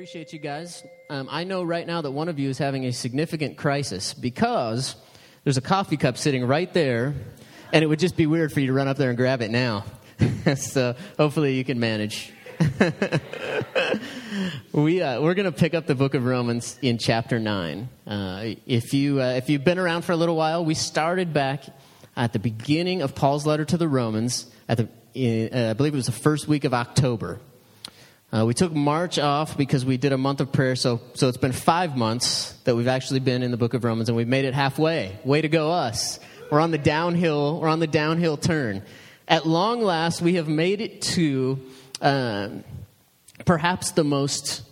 appreciate you guys. Um, I know right now that one of you is having a significant crisis because there's a coffee cup sitting right there, and it would just be weird for you to run up there and grab it now. so hopefully you can manage. we, uh, we're going to pick up the book of Romans in chapter 9. Uh, if, you, uh, if you've been around for a little while, we started back at the beginning of Paul's letter to the Romans, at the, uh, I believe it was the first week of October. Uh, we took March off because we did a month of prayer, so, so it's been five months that we've actually been in the book of Romans, and we've made it halfway. Way to go, us. We're on the downhill, we're on the downhill turn. At long last, we have made it to um, perhaps the most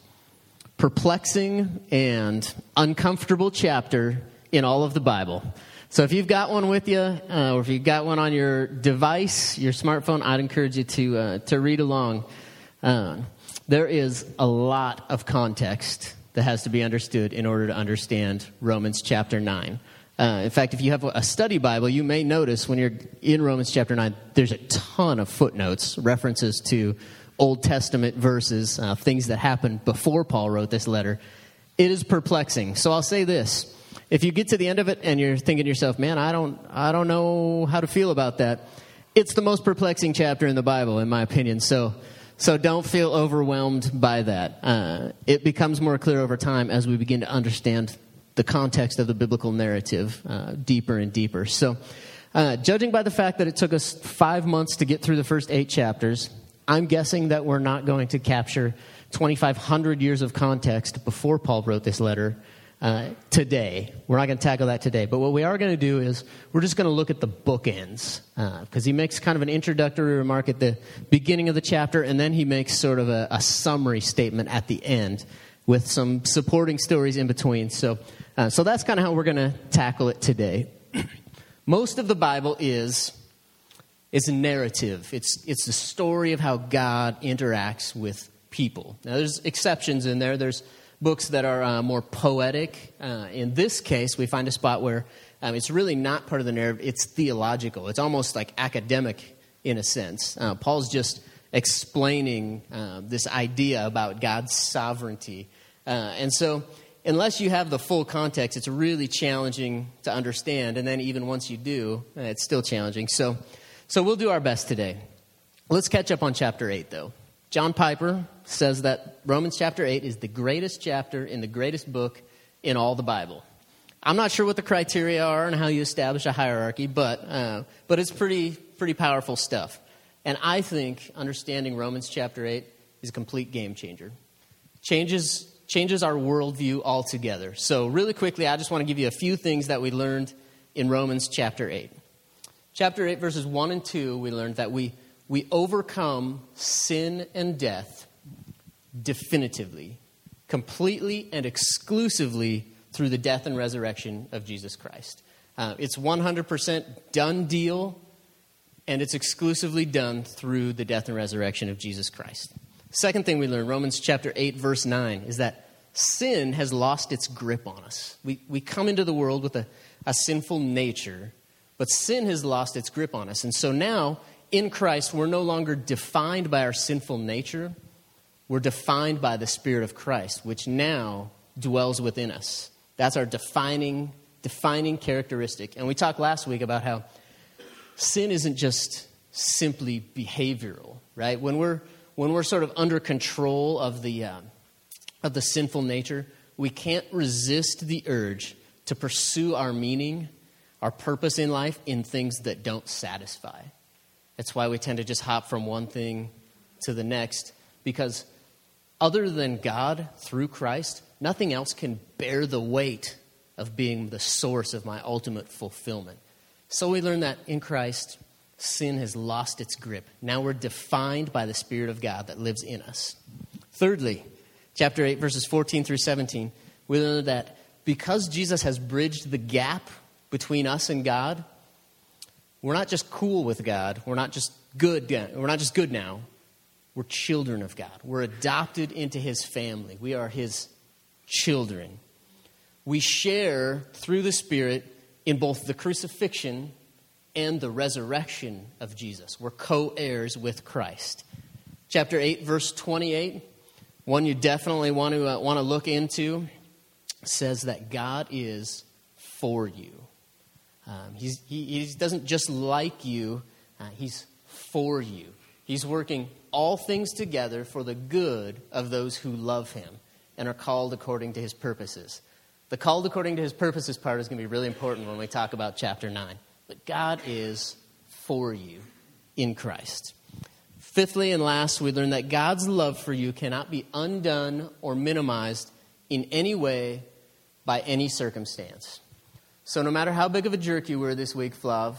perplexing and uncomfortable chapter in all of the Bible. So if you've got one with you, uh, or if you've got one on your device, your smartphone, I'd encourage you to, uh, to read along. There is a lot of context that has to be understood in order to understand Romans chapter 9. Uh, in fact, if you have a study Bible, you may notice when you're in Romans chapter 9, there's a ton of footnotes, references to Old Testament verses, uh, things that happened before Paul wrote this letter. It is perplexing. So I'll say this. If you get to the end of it and you're thinking to yourself, man, I don't, I don't know how to feel about that, it's the most perplexing chapter in the Bible, in my opinion. So so don't feel overwhelmed by that. Uh, it becomes more clear over time as we begin to understand the context of the biblical narrative uh, deeper and deeper. So, uh, judging by the fact that it took us five months to get through the first eight chapters, I'm guessing that we're not going to capture 2,500 years of context before Paul wrote this letter uh, today. We're not going to tackle that today. But what we are going to do is we're just going to look at the bookends because uh, he makes kind of an introductory remark at the beginning of the chapter, and then he makes sort of a, a summary statement at the end with some supporting stories in between. So, uh, so that's kind of how we're going to tackle it today. Most of the Bible is it's a narrative. It's it's the story of how God interacts with people. Now, there's exceptions in there. There's books that are uh, more poetic. Uh, in this case, we find a spot where um, it's really not part of the narrative, it's theological. It's almost like academic in a sense. Uh, Paul's just explaining uh, this idea about God's sovereignty. Uh, and so, unless you have the full context, it's really challenging to understand. And then, even once you do, uh, it's still challenging. So, so we'll do our best today. Let's catch up on chapter 8, though. John Piper says that Romans chapter 8 is the greatest chapter in the greatest book in all the Bible. I'm not sure what the criteria are and how you establish a hierarchy, but, uh, but it's pretty, pretty powerful stuff. And I think understanding Romans chapter 8 is a complete game changer. Changes, changes our worldview altogether. So, really quickly, I just want to give you a few things that we learned in Romans chapter 8. Chapter 8, verses 1 and 2, we learned that we we overcome sin and death definitively, completely and exclusively through the death and resurrection of Jesus Christ. Uh, it's 100% done deal, and it's exclusively done through the death and resurrection of Jesus Christ. Second thing we learn, Romans chapter 8, verse 9, is that sin has lost its grip on us. We, we come into the world with a, a sinful nature, but sin has lost its grip on us. And so now in Christ, we're no longer defined by our sinful nature. We're defined by the Spirit of Christ, which now dwells within us. That's our defining, defining characteristic. And we talked last week about how sin isn't just simply behavioral, right? When we're, when we're sort of under control of the, uh, of the sinful nature, we can't resist the urge to pursue our meaning, our purpose in life in things that don't satisfy. That's why we tend to just hop from one thing to the next, because other than God through Christ, nothing else can bear the weight of being the source of my ultimate fulfillment. So we learn that in Christ, sin has lost its grip. Now we're defined by the Spirit of God that lives in us. Thirdly, chapter 8, verses 14 through 17, we learn that because Jesus has bridged the gap between us and God, we're not just cool with God. We're not just good. We're not just good now. We're children of God. We're adopted into his family. We are his children. We share through the Spirit in both the crucifixion and the resurrection of Jesus. We're co heirs with Christ. Chapter 8, verse 28, one you definitely want to, uh, want to look into, says that God is for you. Um, he, he doesn't just like you, uh, He's for you. He's working all things together for the good of those who love Him and are called according to His purposes. The called according to His purposes part is going to be really important when we talk about chapter 9. But God is for you in Christ. Fifthly and last, we learn that God's love for you cannot be undone or minimized in any way by any circumstance. So, no matter how big of a jerk you were this week, Flav,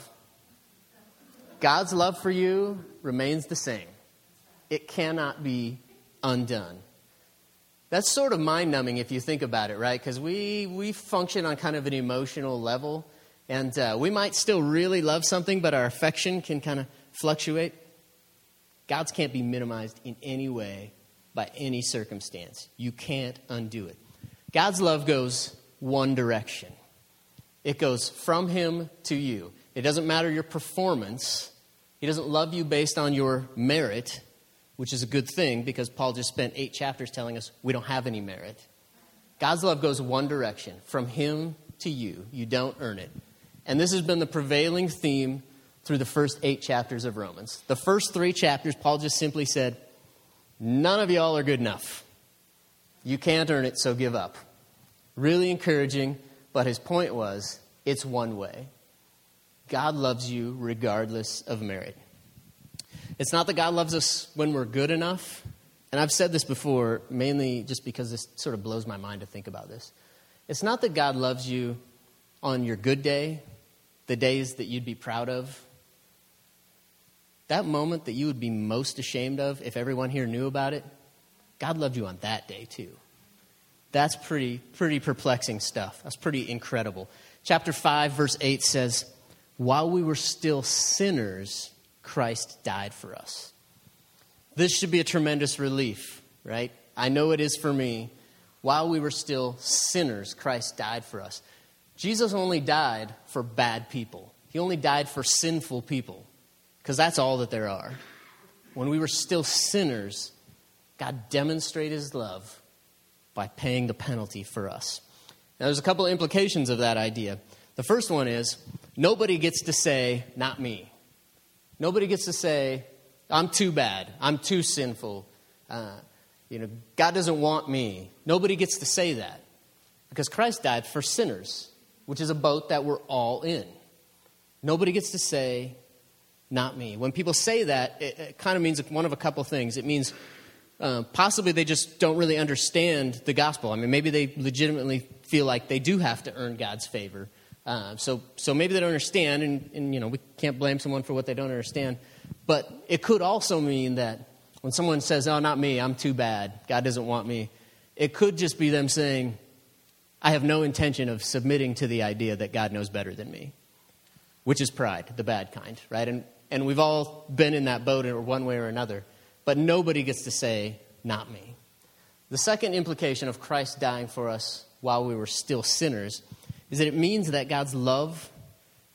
God's love for you remains the same. It cannot be undone. That's sort of mind numbing if you think about it, right? Because we, we function on kind of an emotional level. And uh, we might still really love something, but our affection can kind of fluctuate. God's can't be minimized in any way by any circumstance. You can't undo it. God's love goes one direction. It goes from Him to you. It doesn't matter your performance. He doesn't love you based on your merit, which is a good thing because Paul just spent eight chapters telling us we don't have any merit. God's love goes one direction from Him to you. You don't earn it. And this has been the prevailing theme through the first eight chapters of Romans. The first three chapters, Paul just simply said, None of y'all are good enough. You can't earn it, so give up. Really encouraging, but his point was it's one way. God loves you regardless of merit. It's not that God loves us when we're good enough. And I've said this before, mainly just because this sort of blows my mind to think about this. It's not that God loves you on your good day, the days that you'd be proud of, that moment that you would be most ashamed of if everyone here knew about it. God loved you on that day too. That's pretty, pretty perplexing stuff. That's pretty incredible. Chapter 5, verse 8 says, While we were still sinners, Christ died for us. This should be a tremendous relief, right? I know it is for me. While we were still sinners, Christ died for us. Jesus only died for bad people, He only died for sinful people, because that's all that there are. When we were still sinners, God demonstrated His love by paying the penalty for us. Now, there's a couple of implications of that idea. The first one is nobody gets to say, not me. Nobody gets to say, I'm too bad, I'm too sinful. Uh, you know, God doesn't want me. Nobody gets to say that because Christ died for sinners, which is a boat that we're all in. Nobody gets to say, not me. When people say that, it, it kind of means one of a couple things. It means uh, possibly they just don't really understand the gospel. I mean, maybe they legitimately feel like they do have to earn God's favor. Uh, so, so maybe they don't understand, and, and you know we can't blame someone for what they don't understand. But it could also mean that when someone says, "Oh, not me, I'm too bad. God doesn't want me," it could just be them saying, "I have no intention of submitting to the idea that God knows better than me," which is pride, the bad kind, right? And and we've all been in that boat in one way or another but nobody gets to say, not me. The second implication of Christ dying for us while we were still sinners is that it means that God's love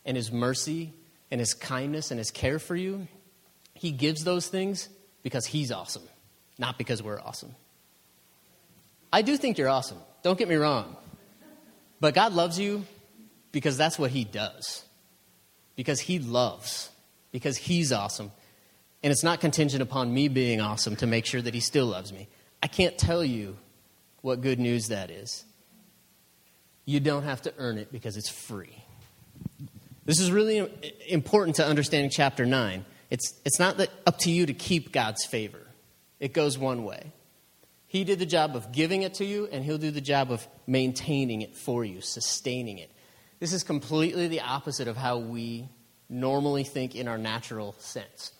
and His mercy and His kindness and His care for you, He gives those things because He's awesome, not because we're awesome. I do think you're awesome. Don't get me wrong. But God loves you because that's what He does. Because He loves. Because He's awesome. And it's not contingent upon me being awesome to make sure that he still loves me. I can't tell you what good news that is. You don't have to earn it because it's free. This is really important to understanding chapter 9. It's, it's not that up to you to keep God's favor, it goes one way. He did the job of giving it to you, and He'll do the job of maintaining it for you, sustaining it. This is completely the opposite of how we normally think in our natural sense.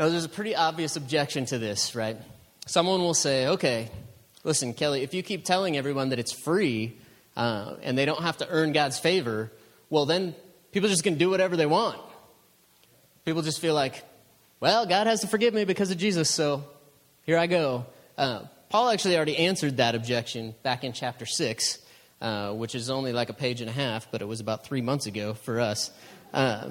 Now, there's a pretty obvious objection to this, right? Someone will say, okay, listen, Kelly, if you keep telling everyone that it's free uh, and they don't have to earn God's favor, well, then people are just going to do whatever they want. People just feel like, well, God has to forgive me because of Jesus, so here I go. Uh, Paul actually already answered that objection back in chapter 6, uh, which is only like a page and a half, but it was about three months ago for us. Uh,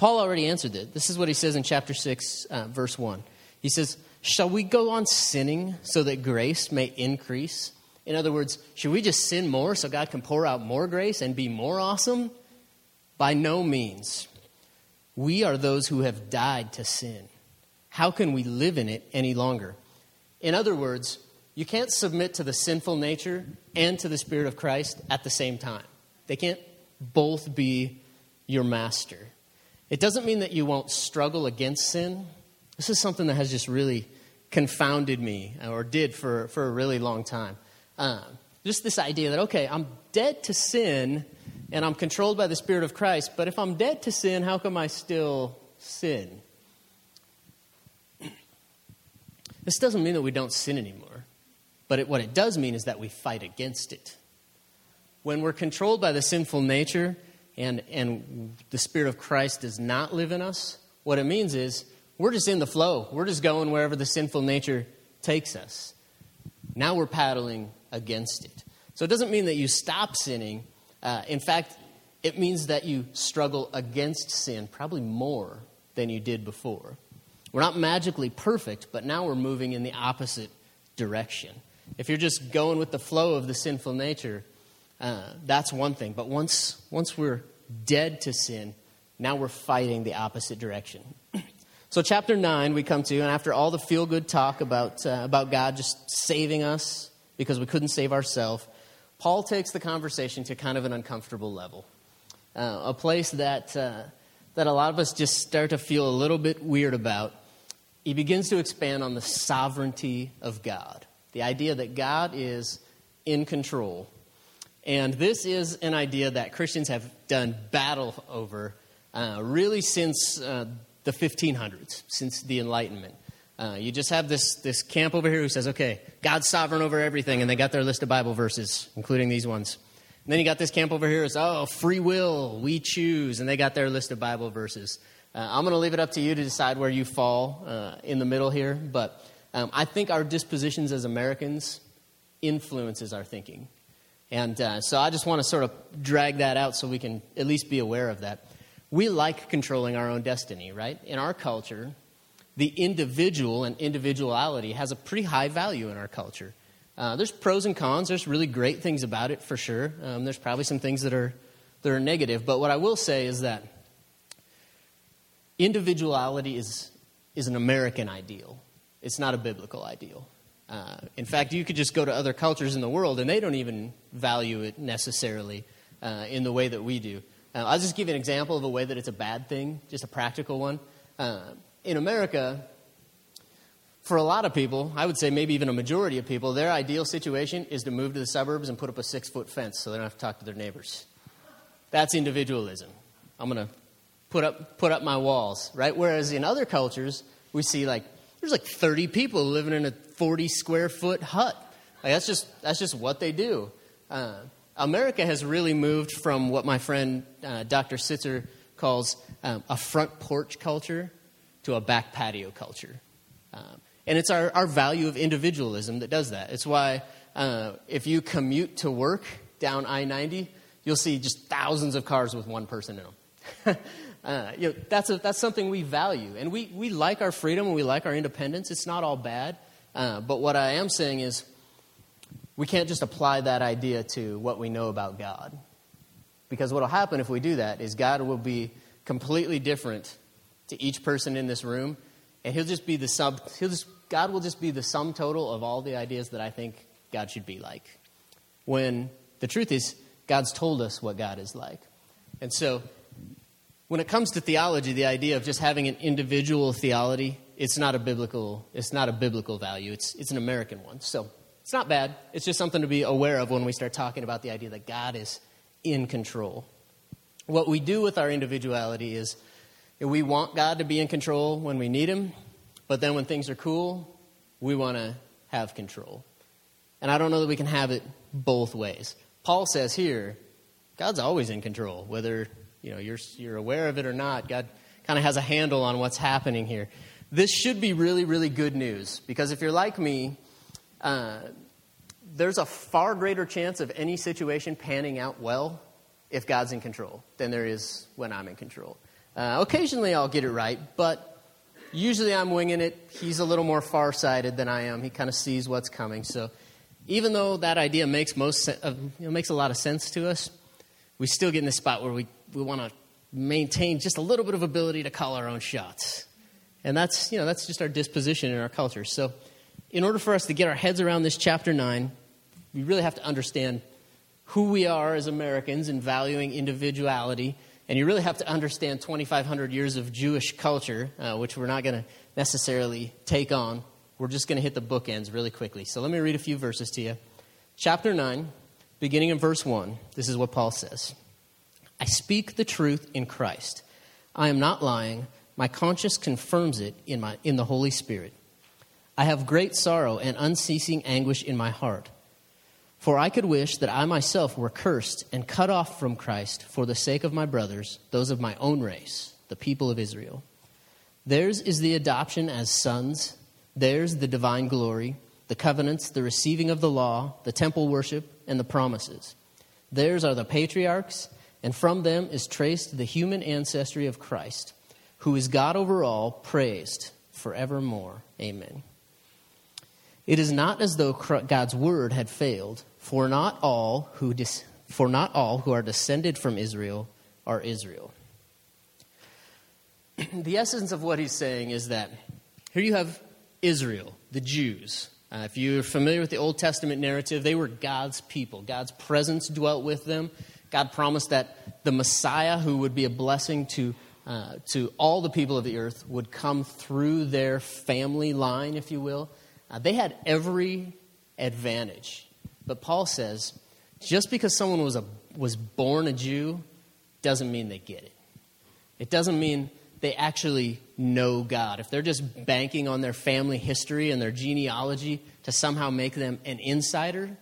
Paul already answered it. This is what he says in chapter 6, uh, verse 1. He says, Shall we go on sinning so that grace may increase? In other words, should we just sin more so God can pour out more grace and be more awesome? By no means. We are those who have died to sin. How can we live in it any longer? In other words, you can't submit to the sinful nature and to the Spirit of Christ at the same time. They can't both be your master. It doesn't mean that you won't struggle against sin. This is something that has just really confounded me, or did for, for a really long time. Um, just this idea that, okay, I'm dead to sin and I'm controlled by the Spirit of Christ, but if I'm dead to sin, how come I still sin? This doesn't mean that we don't sin anymore, but it, what it does mean is that we fight against it. When we're controlled by the sinful nature and, and the Spirit of Christ does not live in us, what it means is we're just in the flow. We're just going wherever the sinful nature takes us. Now we're paddling against it. So it doesn't mean that you stop sinning. Uh, in fact, it means that you struggle against sin probably more than you did before. We're not magically perfect, but now we're moving in the opposite direction. If you're just going with the flow of the sinful nature, uh, that's one thing. But once, once we're dead to sin, now we're fighting the opposite direction. so, chapter 9, we come to, and after all the feel good talk about, uh, about God just saving us because we couldn't save ourselves, Paul takes the conversation to kind of an uncomfortable level. Uh, a place that, uh, that a lot of us just start to feel a little bit weird about. He begins to expand on the sovereignty of God, the idea that God is in control and this is an idea that Christians have done battle over uh, really since uh, the 1500s, since the Enlightenment. Uh, you just have this, this camp over here who says, okay, God's sovereign over everything, and they got their list of Bible verses, including these ones. And then you got this camp over here who says, oh, free will, we choose, and they got their list of Bible verses. Uh, I'm going to leave it up to you to decide where you fall uh, in the middle here, but um, I think our dispositions as Americans influences our thinking. And uh, so I just want to sort of drag that out so we can at least be aware of that. We like controlling our own destiny, right? In our culture, the individual and individuality has a pretty high value in our culture. Uh, there's pros and cons. There's really great things about it for sure. Um, there's probably some things that are that are negative. But what I will say is that individuality is is an American ideal. It's not a biblical ideal. Uh, in fact, you could just go to other cultures in the world and they don't even value it necessarily uh, in the way that we do. Uh, I'll just give you an example of a way that it's a bad thing, just a practical one. Uh, in America, for a lot of people, I would say maybe even a majority of people, their ideal situation is to move to the suburbs and put up a six foot fence so they don't have to talk to their neighbors. That's individualism. I'm going to put up, put up my walls, right? Whereas in other cultures, we see like there's like 30 people living in a 40 square foot hut. Like that's just that's just what they do. Uh, America has really moved from what my friend uh, Dr. Sitzer calls um, a front porch culture to a back patio culture. Um, and it's our, our value of individualism that does that. It's why uh, if you commute to work down I 90, you'll see just thousands of cars with one person in them. Uh, you know, that's, a, that's something we value. And we, we like our freedom and we like our independence. It's not all bad. Uh, but what I am saying is we can't just apply that idea to what we know about God. Because what will happen if we do that is God will be completely different to each person in this room. And he'll just be the sub, he'll just, God will just be the sum total of all the ideas that I think God should be like. When the truth is, God's told us what God is like. And so when it comes to theology, the idea of just having an individual theology, it's not a biblical, it's not a biblical value. It's, it's an American one. So it's not bad. It's just something to be aware of when we start talking about the idea that God is in control. What we do with our individuality is we want God to be in control when we need Him, but then when things are cool, we want to have control. And I don't know that we can have it both ways. Paul says here, God's always in control, whether you know, you're, you're aware of it or not. God kind of has a handle on what's happening here. This should be really, really good news because if you're like me, uh, there's a far greater chance of any situation panning out well if God's in control than there is when I'm in control. Uh, occasionally I'll get it right, but usually I'm winging it. He's a little more far-sighted than I am. He kind of sees what's coming. So even though that idea makes most uh, you know, makes a lot of sense to us, we still get in this spot where we, we want to maintain just a little bit of ability to call our own shots. And that's, you know, that's just our disposition in our culture. So in order for us to get our heads around this chapter 9, we really have to understand who we are as Americans in valuing individuality. And you really have to understand 2,500 years of Jewish culture, uh, which we're not going to necessarily take on. We're just going to hit the bookends really quickly. So let me read a few verses to you. Chapter 9, beginning in verse 1, this is what Paul says I speak the truth in Christ. I am not lying. My conscience confirms it in, my, in the Holy Spirit. I have great sorrow and unceasing anguish in my heart. For I could wish that I myself were cursed and cut off from Christ for the sake of my brothers, those of my own race, the people of Israel. Theirs is the adoption as sons, theirs the divine glory, the covenants, the receiving of the law, the temple worship, and the promises. Theirs are the patriarchs, and from them is traced the human ancestry of Christ, who is God over all, praised forevermore. Amen. It is not as though God's word had failed, for not all who dis- for not all who are descended from Israel are Israel. the essence of what he's saying is that here you have Israel, the Jews. Uh, if you're familiar with the Old Testament narrative, they were God's people. God's presence dwelt with them. God promised that the Messiah, who would be a blessing to, uh, to all the people of the earth, would come through their family line, if you will. Uh, they had every advantage. But Paul says just because someone was, a, was born a Jew doesn't mean they get it. It doesn't mean they actually know God. If they're just banking on their family history and their genealogy to somehow make them an insider,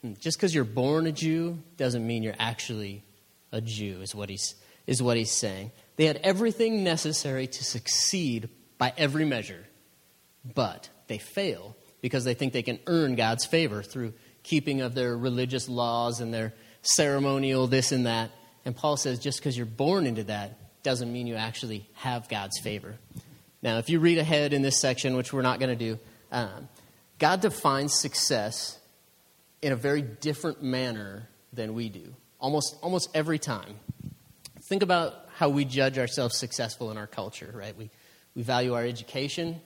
hmm, just because you're born a Jew doesn't mean you're actually a Jew, is what he's, is what he's saying. They had everything necessary to succeed by every measure, but they fail because they think they can earn God's favor through keeping of their religious laws and their ceremonial this and that. And Paul says just because you're born into that doesn't mean you actually have God's favor. Now, if you read ahead in this section, which we're not going to do, um, God defines success in a very different manner than we do, almost, almost every time. Think about how we judge ourselves successful in our culture, right? We, we value our education,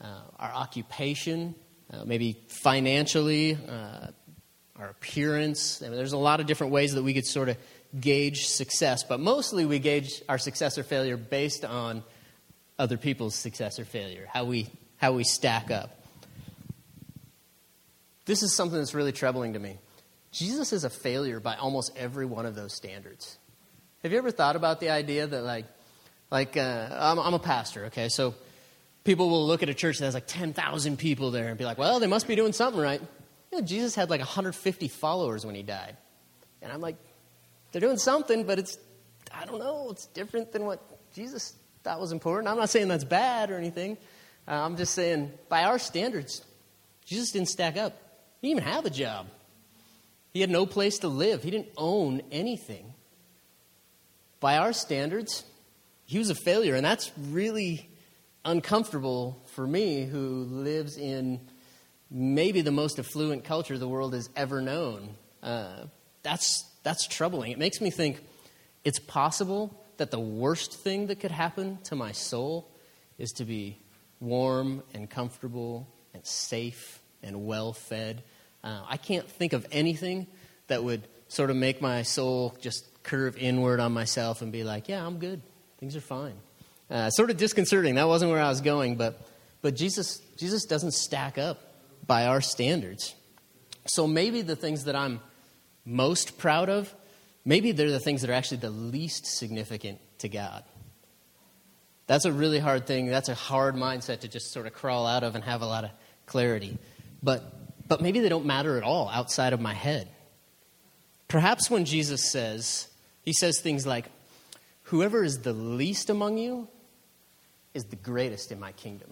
uh, our occupation, uh, maybe financially, uh, our appearance. I mean, there's a lot of different ways that we could sort of gauge success, but mostly we gauge our success or failure based on other people's success or failure, how we, how we stack up. This is something that's really troubling to me. Jesus is a failure by almost every one of those standards. Have you ever thought about the idea that, like, like uh, I'm, I'm a pastor, okay? So people will look at a church that has like 10,000 people there and be like, well, they must be doing something right. You know, Jesus had like 150 followers when he died. And I'm like, they're doing something, but it's, I don't know, it's different than what Jesus thought was important. I'm not saying that's bad or anything. Uh, I'm just saying, by our standards, Jesus didn't stack up. He didn't even have a job. He had no place to live. He didn't own anything. By our standards, he was a failure, and that's really uncomfortable for me who lives in maybe the most affluent culture the world has ever known. Uh, that's, that's troubling. It makes me think it's possible that the worst thing that could happen to my soul is to be warm and comfortable and safe and well fed. Uh, I can't think of anything that would sort of make my soul just curve inward on myself and be like, yeah, I'm good. Things are fine. Uh, sort of disconcerting. That wasn't where I was going, but, but Jesus, Jesus doesn't stack up by our standards. So maybe the things that I'm most proud of, maybe they're the things that are actually the least significant to God. That's a really hard thing. That's a hard mindset to just sort of crawl out of and have a lot of clarity. But, but maybe they don't matter at all outside of my head. Perhaps when Jesus says, he says things like, Whoever is the least among you is the greatest in my kingdom.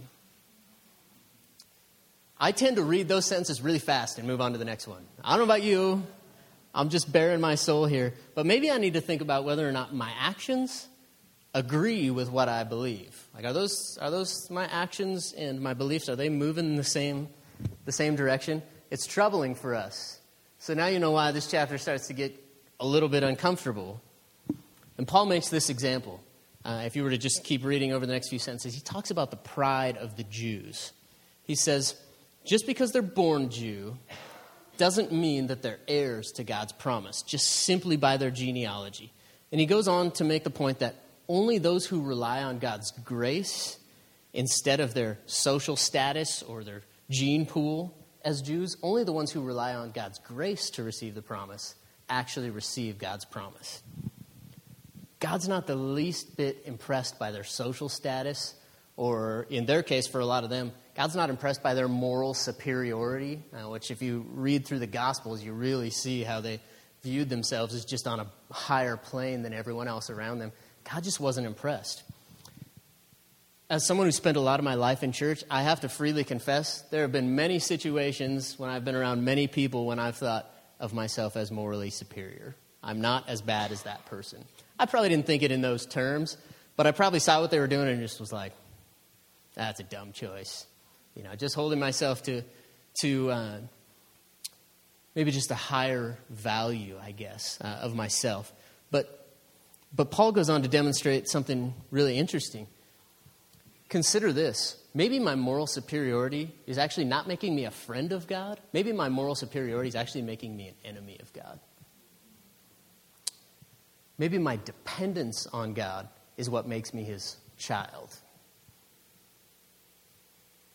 I tend to read those sentences really fast and move on to the next one. I don't know about you. I'm just bearing my soul here. But maybe I need to think about whether or not my actions agree with what I believe? Like, are those, are those my actions and my beliefs, are they moving in the same, the same direction? It's troubling for us. So now you know why this chapter starts to get a little bit uncomfortable. And Paul makes this example. Uh, if you were to just keep reading over the next few sentences, he talks about the pride of the Jews. He says, just because they're born Jew doesn't mean that they're heirs to God's promise, just simply by their genealogy. And he goes on to make the point that only those who rely on God's grace instead of their social status or their gene pool as Jews, only the ones who rely on God's grace to receive the promise actually receive God's promise. God's not the least bit impressed by their social status, or in their case, for a lot of them, God's not impressed by their moral superiority, uh, which, if you read through the Gospels, you really see how they viewed themselves as just on a higher plane than everyone else around them. God just wasn't impressed. As someone who spent a lot of my life in church, I have to freely confess there have been many situations when I've been around many people when I've thought of myself as morally superior. I'm not as bad as that person. I probably didn't think it in those terms, but I probably saw what they were doing and just was like, that's a dumb choice. You know, just holding myself to, to uh, maybe just a higher value, I guess, uh, of myself. But, but Paul goes on to demonstrate something really interesting. Consider this. Maybe my moral superiority is actually not making me a friend of God. Maybe my moral superiority is actually making me an enemy of God. Maybe my dependence on God is what makes me his child.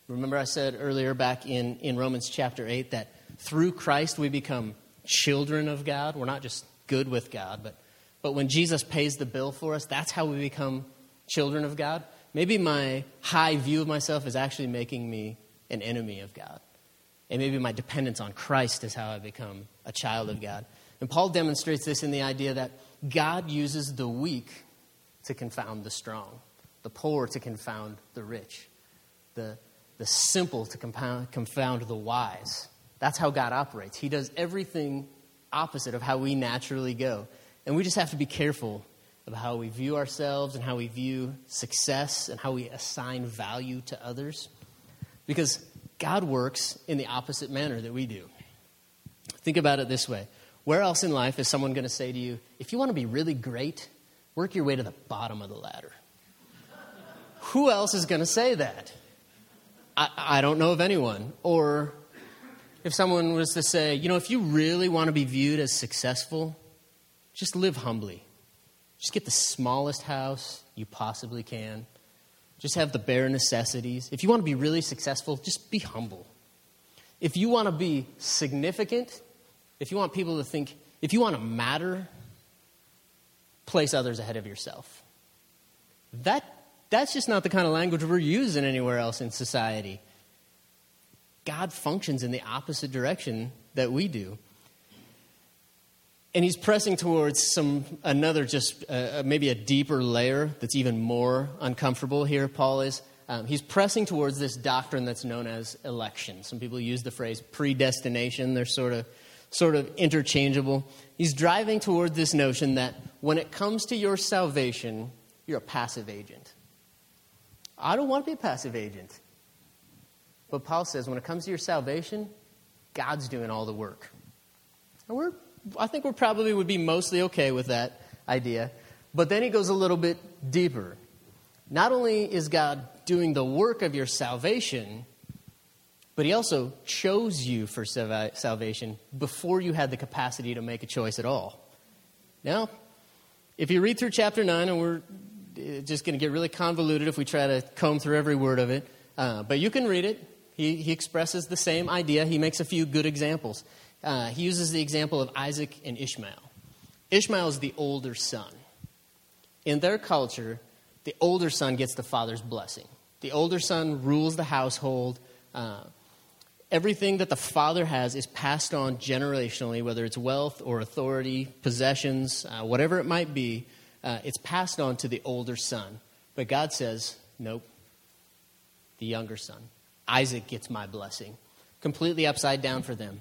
Remember, I said earlier back in, in Romans chapter 8 that through Christ we become children of God. We're not just good with God, but, but when Jesus pays the bill for us, that's how we become children of God. Maybe my high view of myself is actually making me an enemy of God. And maybe my dependence on Christ is how I become a child of God. And Paul demonstrates this in the idea that God uses the weak to confound the strong, the poor to confound the rich, the the simple to compound, confound the wise. That's how God operates. He does everything opposite of how we naturally go. And we just have to be careful of how we view ourselves and how we view success and how we assign value to others. Because God works in the opposite manner that we do. Think about it this way Where else in life is someone going to say to you, if you want to be really great, work your way to the bottom of the ladder? Who else is going to say that? I, I don't know of anyone. Or if someone was to say, you know, if you really want to be viewed as successful, just live humbly. Just get the smallest house you possibly can. Just have the bare necessities. If you want to be really successful, just be humble. If you want to be significant, if you want people to think, if you want to matter, place others ahead of yourself. That that's just not the kind of language we're using anywhere else in society. God functions in the opposite direction that we do. And he's pressing towards some another just uh, uh, maybe a deeper layer that's even more uncomfortable here Paul is. Um, he's pressing towards this doctrine that's known as election. Some people use the phrase predestination. They're sort of sort of interchangeable. He's driving toward this notion that when it comes to your salvation, you're a passive agent. I don't want to be a passive agent. But Paul says when it comes to your salvation, God's doing all the work. And we're, I think we probably would be mostly okay with that idea. But then he goes a little bit deeper. Not only is God doing the work of your salvation, but he also chose you for salvation before you had the capacity to make a choice at all. Now, if you read through chapter 9, and we're just going to get really convoluted if we try to comb through every word of it. Uh, but you can read it. He, he expresses the same idea. He makes a few good examples. Uh, he uses the example of Isaac and Ishmael. Ishmael is the older son. In their culture, the older son gets the father's blessing. The older son rules the household. Uh, everything that the father has is passed on generationally, whether it's wealth or authority, possessions, uh, whatever it might be uh, it's passed on to the older son. But God says, nope, the younger son. Isaac gets my blessing. Completely upside down for them.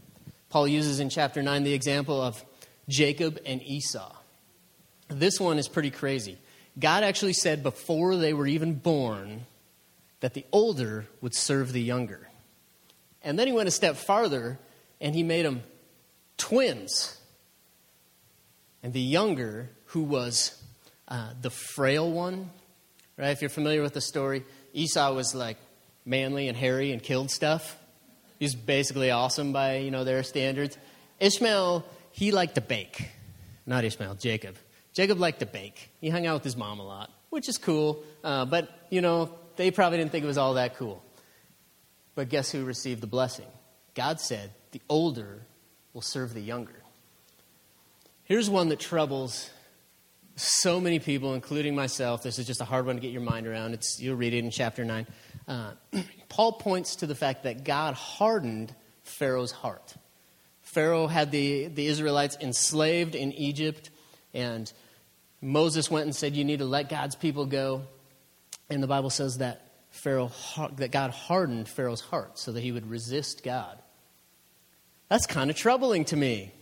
Paul uses in chapter 9 the example of Jacob and Esau. This one is pretty crazy. God actually said before they were even born that the older would serve the younger. And then he went a step farther and he made them twins. And the younger, who was uh, the frail one, right? If you're familiar with the story, Esau was like manly and hairy and killed stuff. He's basically awesome by you know their standards. Ishmael, he liked to bake. Not Ishmael, Jacob. Jacob liked to bake. He hung out with his mom a lot, which is cool. Uh, but you know they probably didn't think it was all that cool. But guess who received the blessing? God said, "The older will serve the younger." Here's one that troubles so many people, including myself. This is just a hard one to get your mind around. It's, you'll read it in chapter 9. Uh, Paul points to the fact that God hardened Pharaoh's heart. Pharaoh had the, the Israelites enslaved in Egypt, and Moses went and said, You need to let God's people go. And the Bible says that Pharaoh that God hardened Pharaoh's heart so that he would resist God. That's kind of troubling to me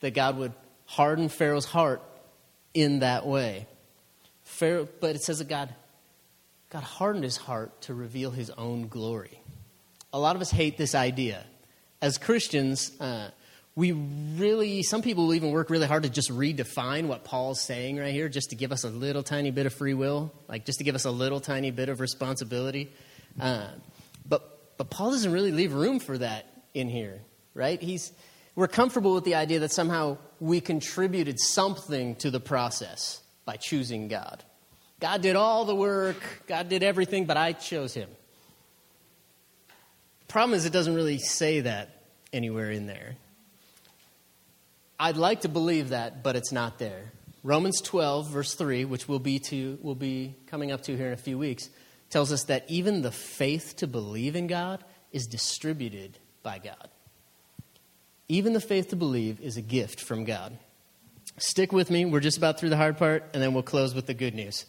that God would harden Pharaoh's heart in that way. Pharaoh, but it says that God, God hardened his heart to reveal his own glory. A lot of us hate this idea. As Christians, uh, we really, some people will even work really hard to just redefine what Paul's saying right here, just to give us a little tiny bit of free will, like just to give us a little tiny bit of responsibility. Uh, but, but Paul doesn't really leave room for that in here, right? He's, we're comfortable with the idea that somehow we contributed something to the process by choosing God. God did all the work, God did everything, but I chose him. The problem is, it doesn't really say that anywhere in there. I'd like to believe that, but it's not there. Romans 12, verse 3, which we'll be, to, we'll be coming up to here in a few weeks, tells us that even the faith to believe in God is distributed by God. Even the faith to believe is a gift from God. Stick with me. We're just about through the hard part, and then we'll close with the good news.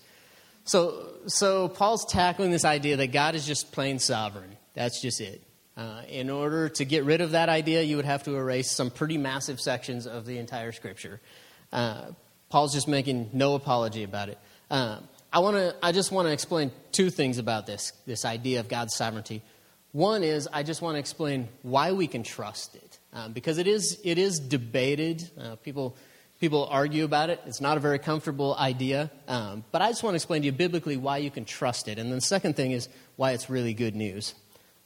So, so Paul's tackling this idea that God is just plain sovereign. That's just it. Uh, in order to get rid of that idea, you would have to erase some pretty massive sections of the entire scripture. Uh, Paul's just making no apology about it. Uh, I want to. I just want to explain two things about this this idea of God's sovereignty. One is I just want to explain why we can trust it um, because it is, it is debated. Uh, people, people argue about it. It's not a very comfortable idea. Um, but I just want to explain to you biblically why you can trust it. And then the second thing is why it's really good news.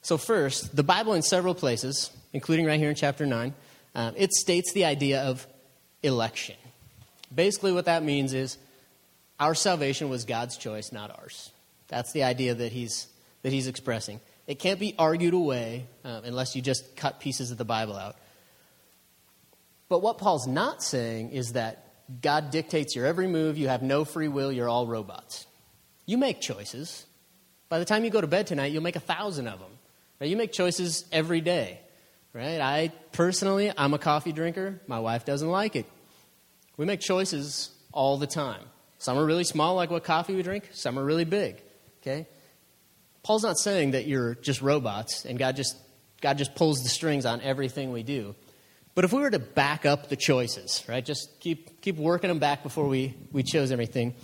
So, first, the Bible in several places, including right here in chapter 9, um, it states the idea of election. Basically, what that means is our salvation was God's choice, not ours. That's the idea that he's, that he's expressing. It can't be argued away uh, unless you just cut pieces of the Bible out. But what Paul's not saying is that God dictates your every move, you have no free will, you're all robots. You make choices. By the time you go to bed tonight, you'll make a thousand of them. Right? You make choices every day. Right? I personally, I'm a coffee drinker. My wife doesn't like it. We make choices all the time. Some are really small, like what coffee we drink. Some are really big. Okay? Paul's not saying that you're just robots and God just, God just pulls the strings on everything we do. But if we were to back up the choices, right, just keep, keep working them back before we, we chose everything,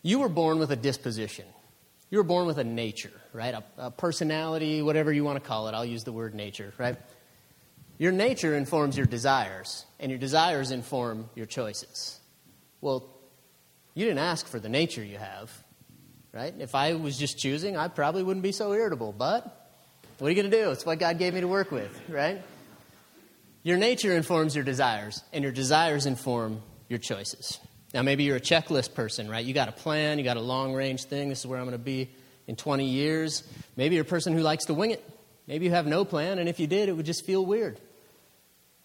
you were born with a disposition. You were born with a nature, right? A, a personality, whatever you want to call it. I'll use the word nature, right? Your nature informs your desires, and your desires inform your choices. Well, you didn't ask for the nature you have right? If I was just choosing, I probably wouldn't be so irritable. But what are you going to do? It's what God gave me to work with, right? Your nature informs your desires, and your desires inform your choices. Now, maybe you're a checklist person, right? You got a plan, you got a long range thing. This is where I'm going to be in 20 years. Maybe you're a person who likes to wing it. Maybe you have no plan, and if you did, it would just feel weird.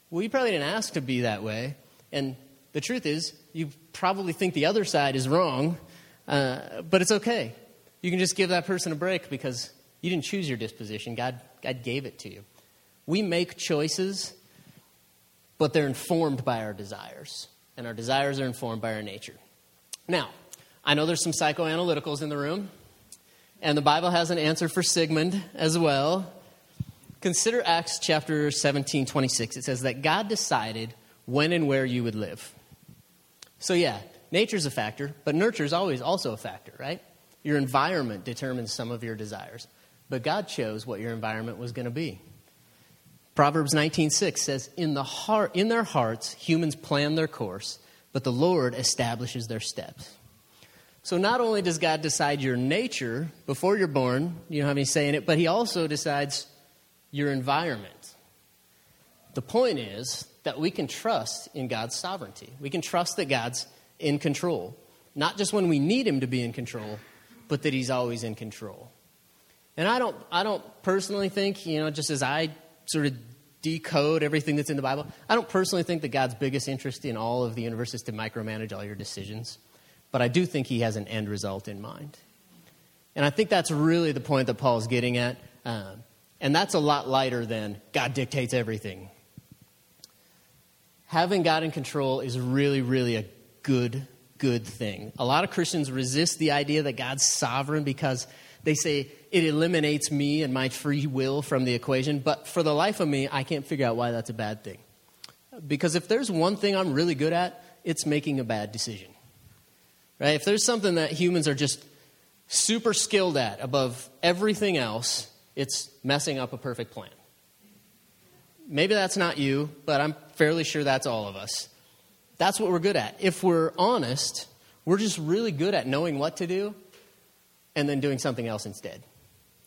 Well, you probably didn't ask to be that way. And the truth is, you probably think the other side is wrong, uh, but it's okay. You can just give that person a break because you didn't choose your disposition. God, God gave it to you. We make choices, but they're informed by our desires. And our desires are informed by our nature. Now, I know there's some psychoanalyticals in the room, and the Bible has an answer for Sigmund as well. Consider Acts chapter 17, 26. It says that God decided when and where you would live. So, yeah, nature's a factor, but nurture is always also a factor, right? Your environment determines some of your desires. But God chose what your environment was going to be. Proverbs 19:6 says, "In the heart in their hearts humans plan their course, but the Lord establishes their steps." So not only does God decide your nature before you're born, you don't have any say in it, but he also decides your environment. The point is that we can trust in God's sovereignty. We can trust that God's in control. Not just when we need him to be in control, but that he's always in control. And I don't I don't personally think, you know, just as I sort of decode everything that's in the Bible, I don't personally think that God's biggest interest in all of the universe is to micromanage all your decisions. But I do think he has an end result in mind. And I think that's really the point that Paul's getting at. Um, and that's a lot lighter than God dictates everything. Having God in control is really, really a good, good thing. A lot of Christians resist the idea that God's sovereign because they say it eliminates me and my free will from the equation. But for the life of me, I can't figure out why that's a bad thing. Because if there's one thing I'm really good at, it's making a bad decision. Right? If there's something that humans are just super skilled at above everything else, it's messing up a perfect plan. Maybe that's not you, but I'm fairly sure that's all of us. That's what we're good at. If we're honest, we're just really good at knowing what to do and then doing something else instead.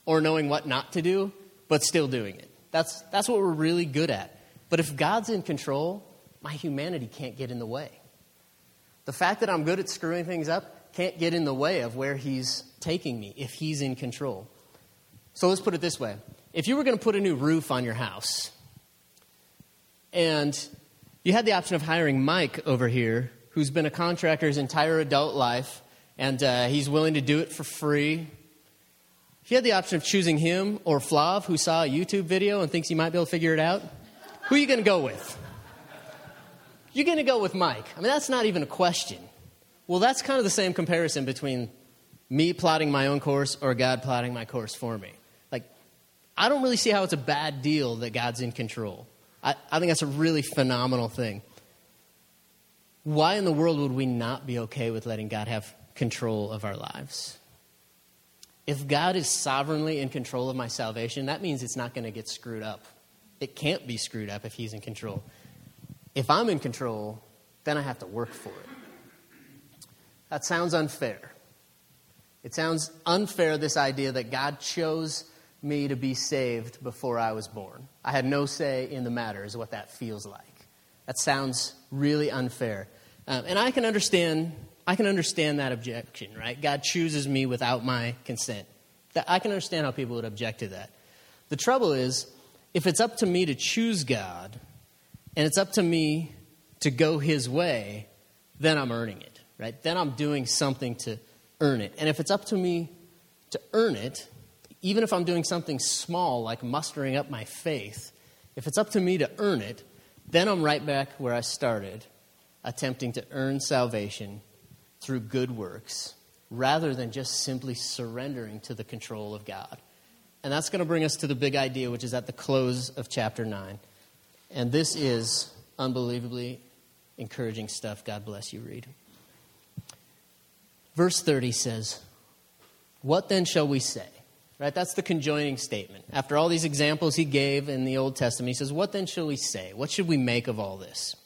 Or knowing what not to do, but still doing it. That's, that's what we're really good at. But if God's in control, my humanity can't get in the way. The fact that I'm good at screwing things up can't get in the way of where He's taking me if He's in control. So let's put it this way if you were going to put a new roof on your house, and you had the option of hiring Mike over here, who's been a contractor his entire adult life, and uh, he's willing to do it for free. You had the option of choosing him or Flav, who saw a YouTube video and thinks he might be able to figure it out, who are you going to go with? You're going to go with Mike. I mean, that's not even a question. Well, that's kind of the same comparison between me plotting my own course or God plotting my course for me. Like, I don't really see how it's a bad deal that God's in control. I, I think that's a really phenomenal thing. Why in the world would we not be okay with letting God have control of our lives? If God is sovereignly in control of my salvation, that means it's not going to get screwed up. It can't be screwed up if He's in control. If I'm in control, then I have to work for it. That sounds unfair. It sounds unfair, this idea that God chose me to be saved before I was born. I had no say in the matter, is what that feels like. That sounds really unfair. Um, and I can understand I can understand that objection, right? God chooses me without my consent. That, I can understand how people would object to that. The trouble is, if it's up to me to choose God, and it's up to me to go His way, then I'm earning it, right? Then I'm doing something to earn it. And if it's up to me to earn it, even if I'm doing something small like mustering up my faith, if it's up to me to earn it, then I'm right back where I started, attempting to earn salvation through good works rather than just simply surrendering to the control of God. And that's going to bring us to the big idea, which is at the close of chapter 9. And this is unbelievably encouraging stuff. God bless you, read. Verse 30 says, What then shall we say? Right? That's the conjoining statement. After all these examples he gave in the Old Testament, he says, What then shall we say? What should we make of all this?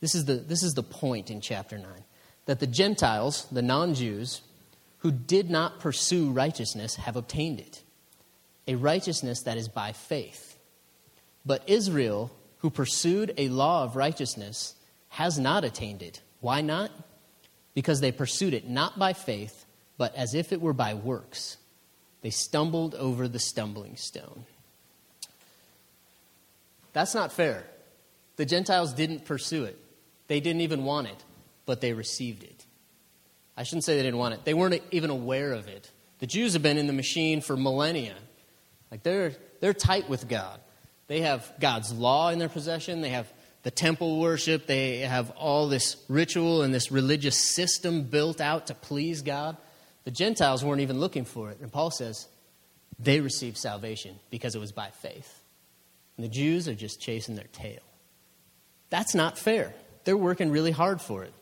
This is the, this is the point in chapter 9 that the Gentiles, the non Jews, who did not pursue righteousness, have obtained it a righteousness that is by faith. But Israel, who pursued a law of righteousness, has not attained it. Why not? Because they pursued it not by faith, but as if it were by works. They stumbled over the stumbling stone. That's not fair. The Gentiles didn't pursue it, they didn't even want it, but they received it. I shouldn't say they didn't want it, they weren't even aware of it. The Jews have been in the machine for millennia. Like they're, they're tight with God. They have God's law in their possession. They have the temple worship. They have all this ritual and this religious system built out to please God. The Gentiles weren't even looking for it. And Paul says they received salvation because it was by faith. And the Jews are just chasing their tail. That's not fair. They're working really hard for it.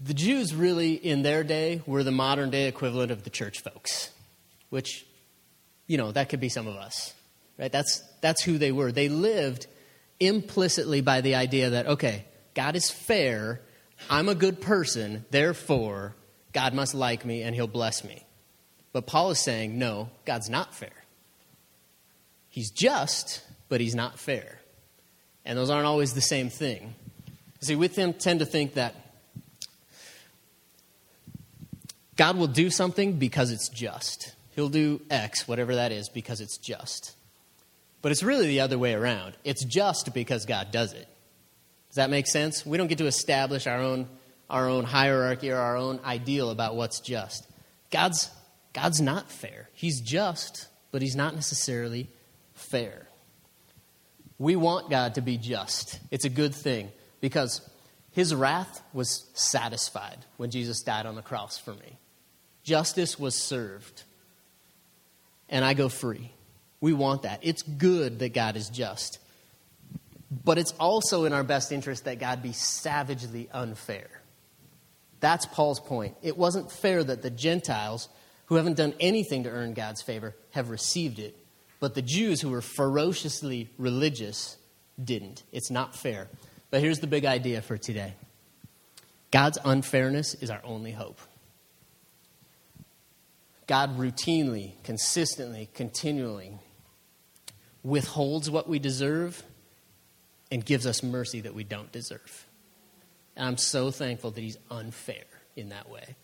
the Jews really, in their day, were the modern day equivalent of the church folks, which, you know, that could be some of us, right? That's, that's who they were. They lived implicitly by the idea that, okay, God is fair, I'm a good person, therefore, God must like me and he'll bless me. But Paul is saying, no, God's not fair. He's just, but he's not fair. And those aren't always the same thing. See, we tend to think that God will do something because it's just. He'll do X, whatever that is, because it's just. But it's really the other way around. It's just because God does it. Does that make sense? We don't get to establish our own, our own hierarchy or our own ideal about what's just. God's, God's not fair. He's just, but He's not necessarily fair. We want God to be just. It's a good thing because His wrath was satisfied when Jesus died on the cross for me. Justice was served, and I go free. We want that. It's good that God is just. But it's also in our best interest that God be savagely unfair. That's Paul's point. It wasn't fair that the Gentiles, who haven't done anything to earn God's favor, have received it, but the Jews, who were ferociously religious, didn't. It's not fair. But here's the big idea for today God's unfairness is our only hope. God routinely, consistently, continually withholds what we deserve and gives us mercy that we don't deserve. And I'm so thankful that He's unfair in that way.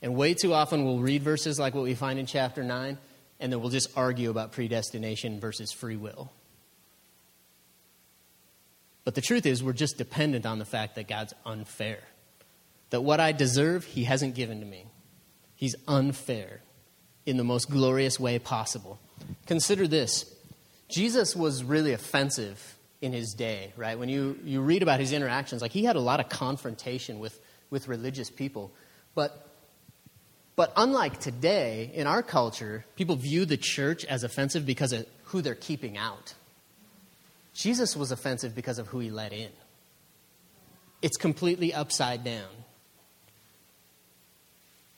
And way too often we'll read verses like what we find in chapter 9, and then we'll just argue about predestination versus free will. But the truth is, we're just dependent on the fact that God's unfair. That what I deserve, He hasn't given to me. He's unfair in the most glorious way possible. Consider this Jesus was really offensive in his day, right? When you, you read about his interactions, like he had a lot of confrontation with, with religious people. But, but unlike today, in our culture, people view the church as offensive because of who they're keeping out. Jesus was offensive because of who he let in. It's completely upside down.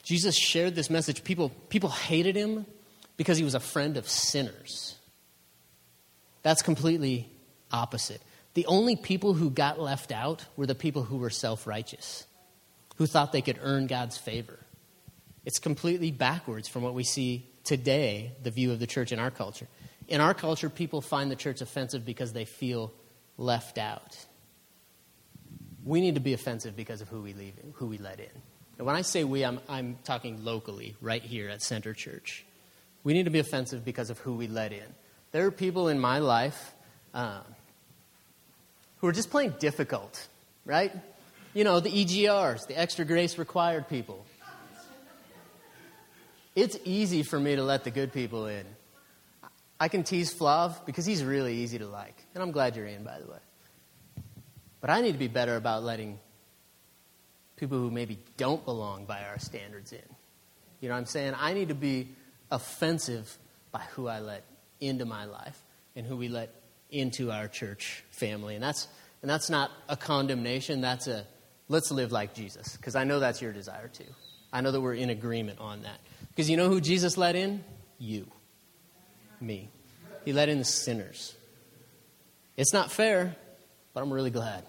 Jesus shared this message. People, people hated him because he was a friend of sinners. That's completely opposite. The only people who got left out were the people who were self righteous, who thought they could earn God's favor. It's completely backwards from what we see today, the view of the church in our culture. In our culture, people find the church offensive because they feel left out. We need to be offensive because of who we, leave, who we let in. And when I say we, I'm, I'm talking locally, right here at Center Church. We need to be offensive because of who we let in. There are people in my life um, who are just plain difficult, right? You know, the EGRs, the extra grace required people. It's easy for me to let the good people in. I can tease Flav because he's really easy to like. And I'm glad you're in, by the way. But I need to be better about letting people who maybe don't belong by our standards in. You know what I'm saying? I need to be offensive by who I let into my life and who we let into our church family. And that's, and that's not a condemnation, that's a let's live like Jesus, because I know that's your desire too. I know that we're in agreement on that. Because you know who Jesus let in? You, me. He let in the sinners. It's not fair, but I'm really glad.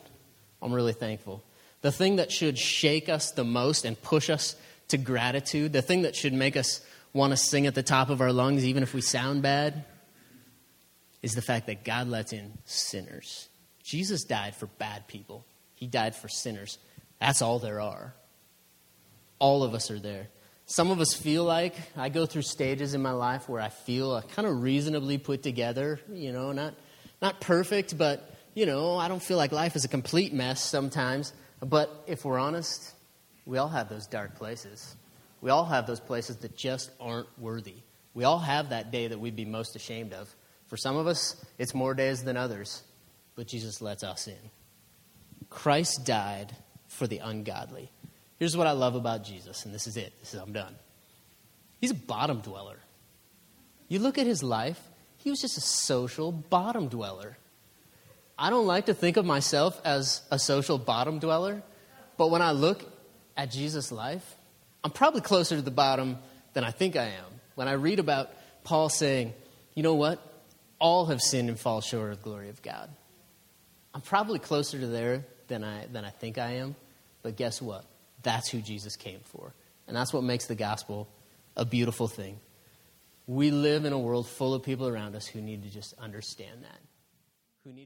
I'm really thankful. The thing that should shake us the most and push us to gratitude, the thing that should make us want to sing at the top of our lungs, even if we sound bad, is the fact that God lets in sinners. Jesus died for bad people, He died for sinners. That's all there are. All of us are there. Some of us feel like I go through stages in my life where I feel kind of reasonably put together, you know, not, not perfect, but, you know, I don't feel like life is a complete mess sometimes. But if we're honest, we all have those dark places. We all have those places that just aren't worthy. We all have that day that we'd be most ashamed of. For some of us, it's more days than others, but Jesus lets us in. Christ died for the ungodly. Here's what I love about Jesus, and this is it. This is I'm done. He's a bottom dweller. You look at his life, he was just a social bottom dweller. I don't like to think of myself as a social bottom dweller, but when I look at Jesus' life, I'm probably closer to the bottom than I think I am. When I read about Paul saying, you know what? All have sinned and fall short of the glory of God. I'm probably closer to there than I, than I think I am. But guess what? That's who Jesus came for. And that's what makes the gospel a beautiful thing. We live in a world full of people around us who need to just understand that. Who need